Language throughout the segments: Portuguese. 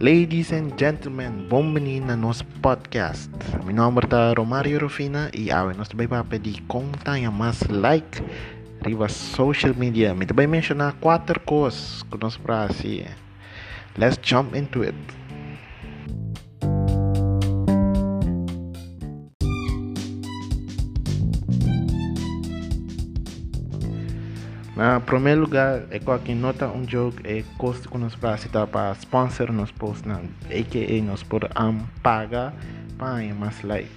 Ladies and gentlemen, bom-vindo na nosso podcast. Meu nome é Romário Rufina e a nós também vamos pedir conta mais like riva social media. Me também mencionar quatro coisas que nós para assim. Let's jump into it. Na primeiro lugar, é que nota um jogo é custo que nós para citar para sponsor nos posts na AKA nós por um, paga para mais like.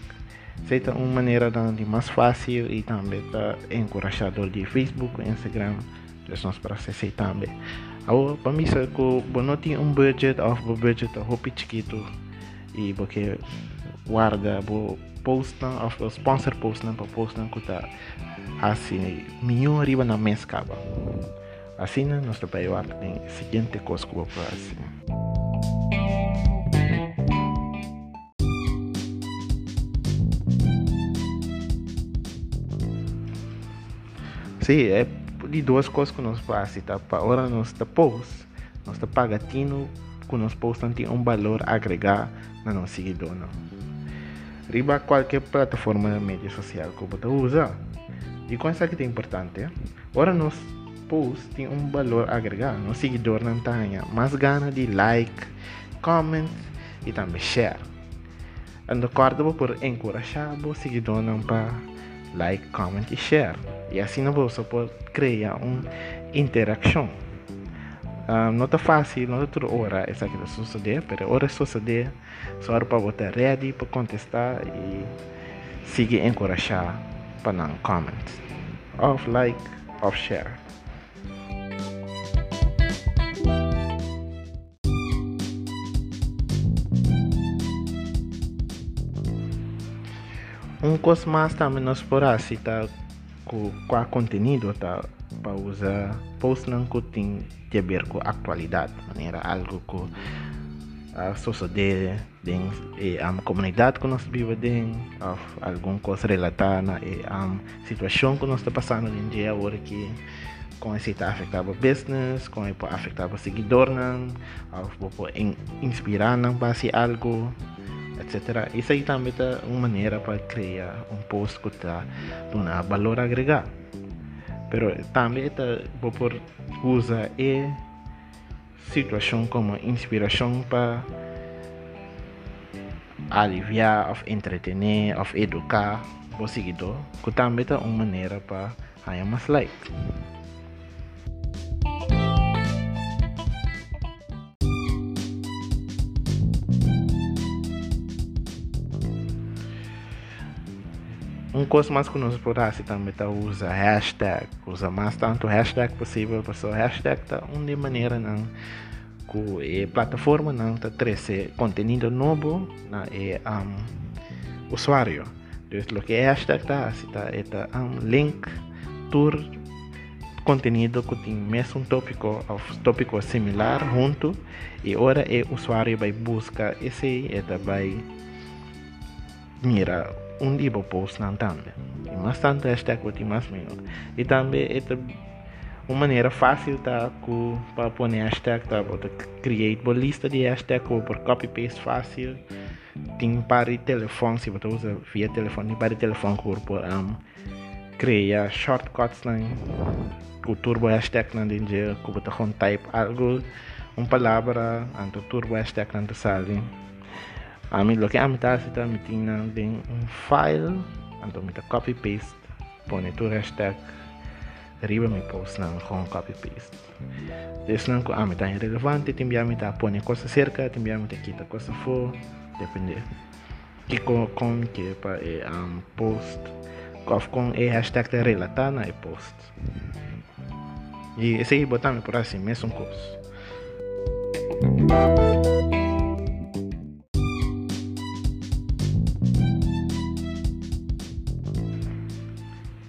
Seita uma maneira de mais fácil e também tá encorajador de Facebook, Instagram, para se também. Agora, para mim, se eu não tenho um budget, um budget é roupa chiquito e porque guarda, vou postam, of sponsor postam para postam que tá assim, milhão arriba na mês acaba. Assim, nós trabalhamos tem seguinte coisa que vou fazer. Sim, é de duas coisas que nós fazemos, tá? Para hora nós tá post, nós tá pagatino, que nós postamos tem um valor agregar na nosso seguidor, não riba qualquer plataforma de mídia social que você usa. E com isso que é importante, agora nos post tem um valor agregado, no seguidor não tem mais gana de like, comment e também share. Ando cordo por encorajar o seguidor para like, comment e share. E assim você pode criar uma interação. Não está fácil, não está toda hora essa que suceder, mas hora suceder, só para botar ready para contestar e seguir encorajar para não comment. Off like, off share. Um coisa mais também nós por assim tá com, com conteúdo tá para usar post não que tem a ver com a atualidade, maneira algo que a sociedade tem e a comunidade que nós vivemos ou alguma coisa relatada a situação que nós está passando em dia agora que com isso está afetando o business, com isso afetando o seguidor, inspirar para fazer algo, etc. Isso aí também é uma maneira para criar um post que está dando valor agregado. Pero também vou por usa e situação como inspiração para aliviar, ou entretener, ou educar o seguidor, que também é uma maneira para ganhar mais like. Um coisa mais que nós podemos também tá usa hashtag usa mais tanto hashtag possível o hashtag tá uma maneira não que a plataforma não tá trazer conteúdo novo na é um, usuário. Então o que é hashtag tá assim tá é tá um link tour conteúdo que tem mesmo tópico ou tópico similar junto e agora o usuário vai buscar esse e vai mira un libro não também. E mais tanto hashtag tem mais menos. E também é uma maneira fácil tá para pôr hashtag tá para criar uma lista de hashtag ou por copy paste fácil. Tem para telefone se você usa via telefone para telefone por um, criar shortcuts lá o turbo hashtag não tem que você type algo uma palavra anto turbo hashtag não sale Que ami tá se tá metindo tem um file, então me copy paste, põe tu hashtag arriba me post não com copy paste. Não que ami tá irrelevante, tem me tá põe coisa cerca, tem me tá quita coisa for, depende. Que com com que para é um post com com e hashtag tá relatar na e post. E esse aí botar me por assim mesmo coisa.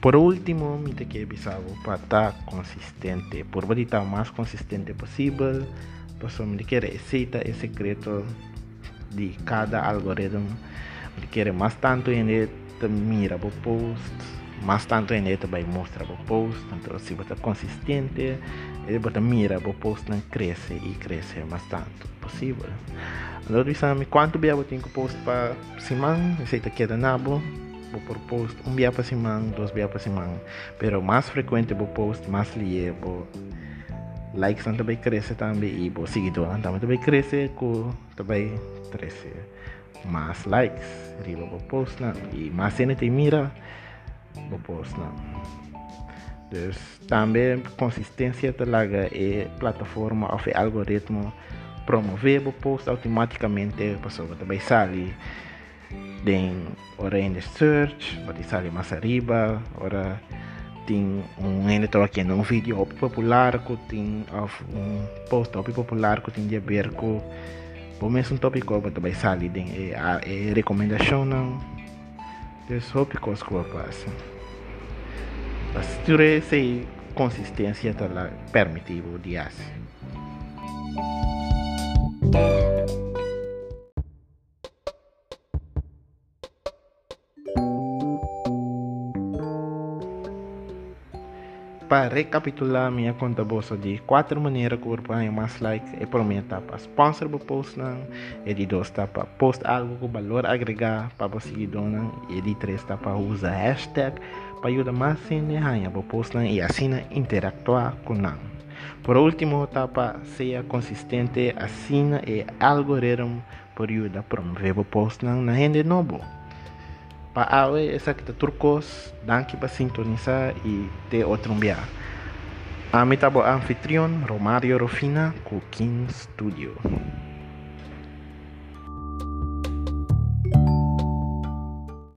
Por último, te que bisavo para estar consistente, por estar mais consistente possível, posso me querer receita e secreto de cada algoritmo, me querer mais tanto em ele mira o post, mas tanto em neta vai mostrar o post. Então se você consistente ele bota mira o post não cresce e cresce mais tanto possível. Então quanto bem eu tenho post para semana se está queda nabo vou por post um dia para semana dois dias para semana pero mais frequente vou post mais vou likes também cresce também e vou seguidor também cresce com também cresce mais likes riba vou post não e mais cena tem mira post não. Dus também consistência da laga e plataforma ou algoritmo promover o post automaticamente pessoa também sai tem ora em search pode sair mais arriba ora tem um editor aqui um vídeo popular que tem um post popular que tem a ver com o mesmo tópico também sai tem a recomendação não There's hope que as coisas passam. Pasture sei consistência tá permitivo de assim. Para recapitular minha conta bolsa de quatro maneiras que o mais like e por minha sponsor post não. E de dois etapa post algo com valor agregar para o seguidor não. E de três etapa usa hashtag para ajudar mais em ranha o post e assim interactuar com não. Por último etapa seja consistente assim e algoritmo por ajudar a promover o post não na rede novo Paawe, exacto, turcos, danke para sintonizar y de otro enviar. Amitabo anfitrión, Romario Rufina Cooking Studio.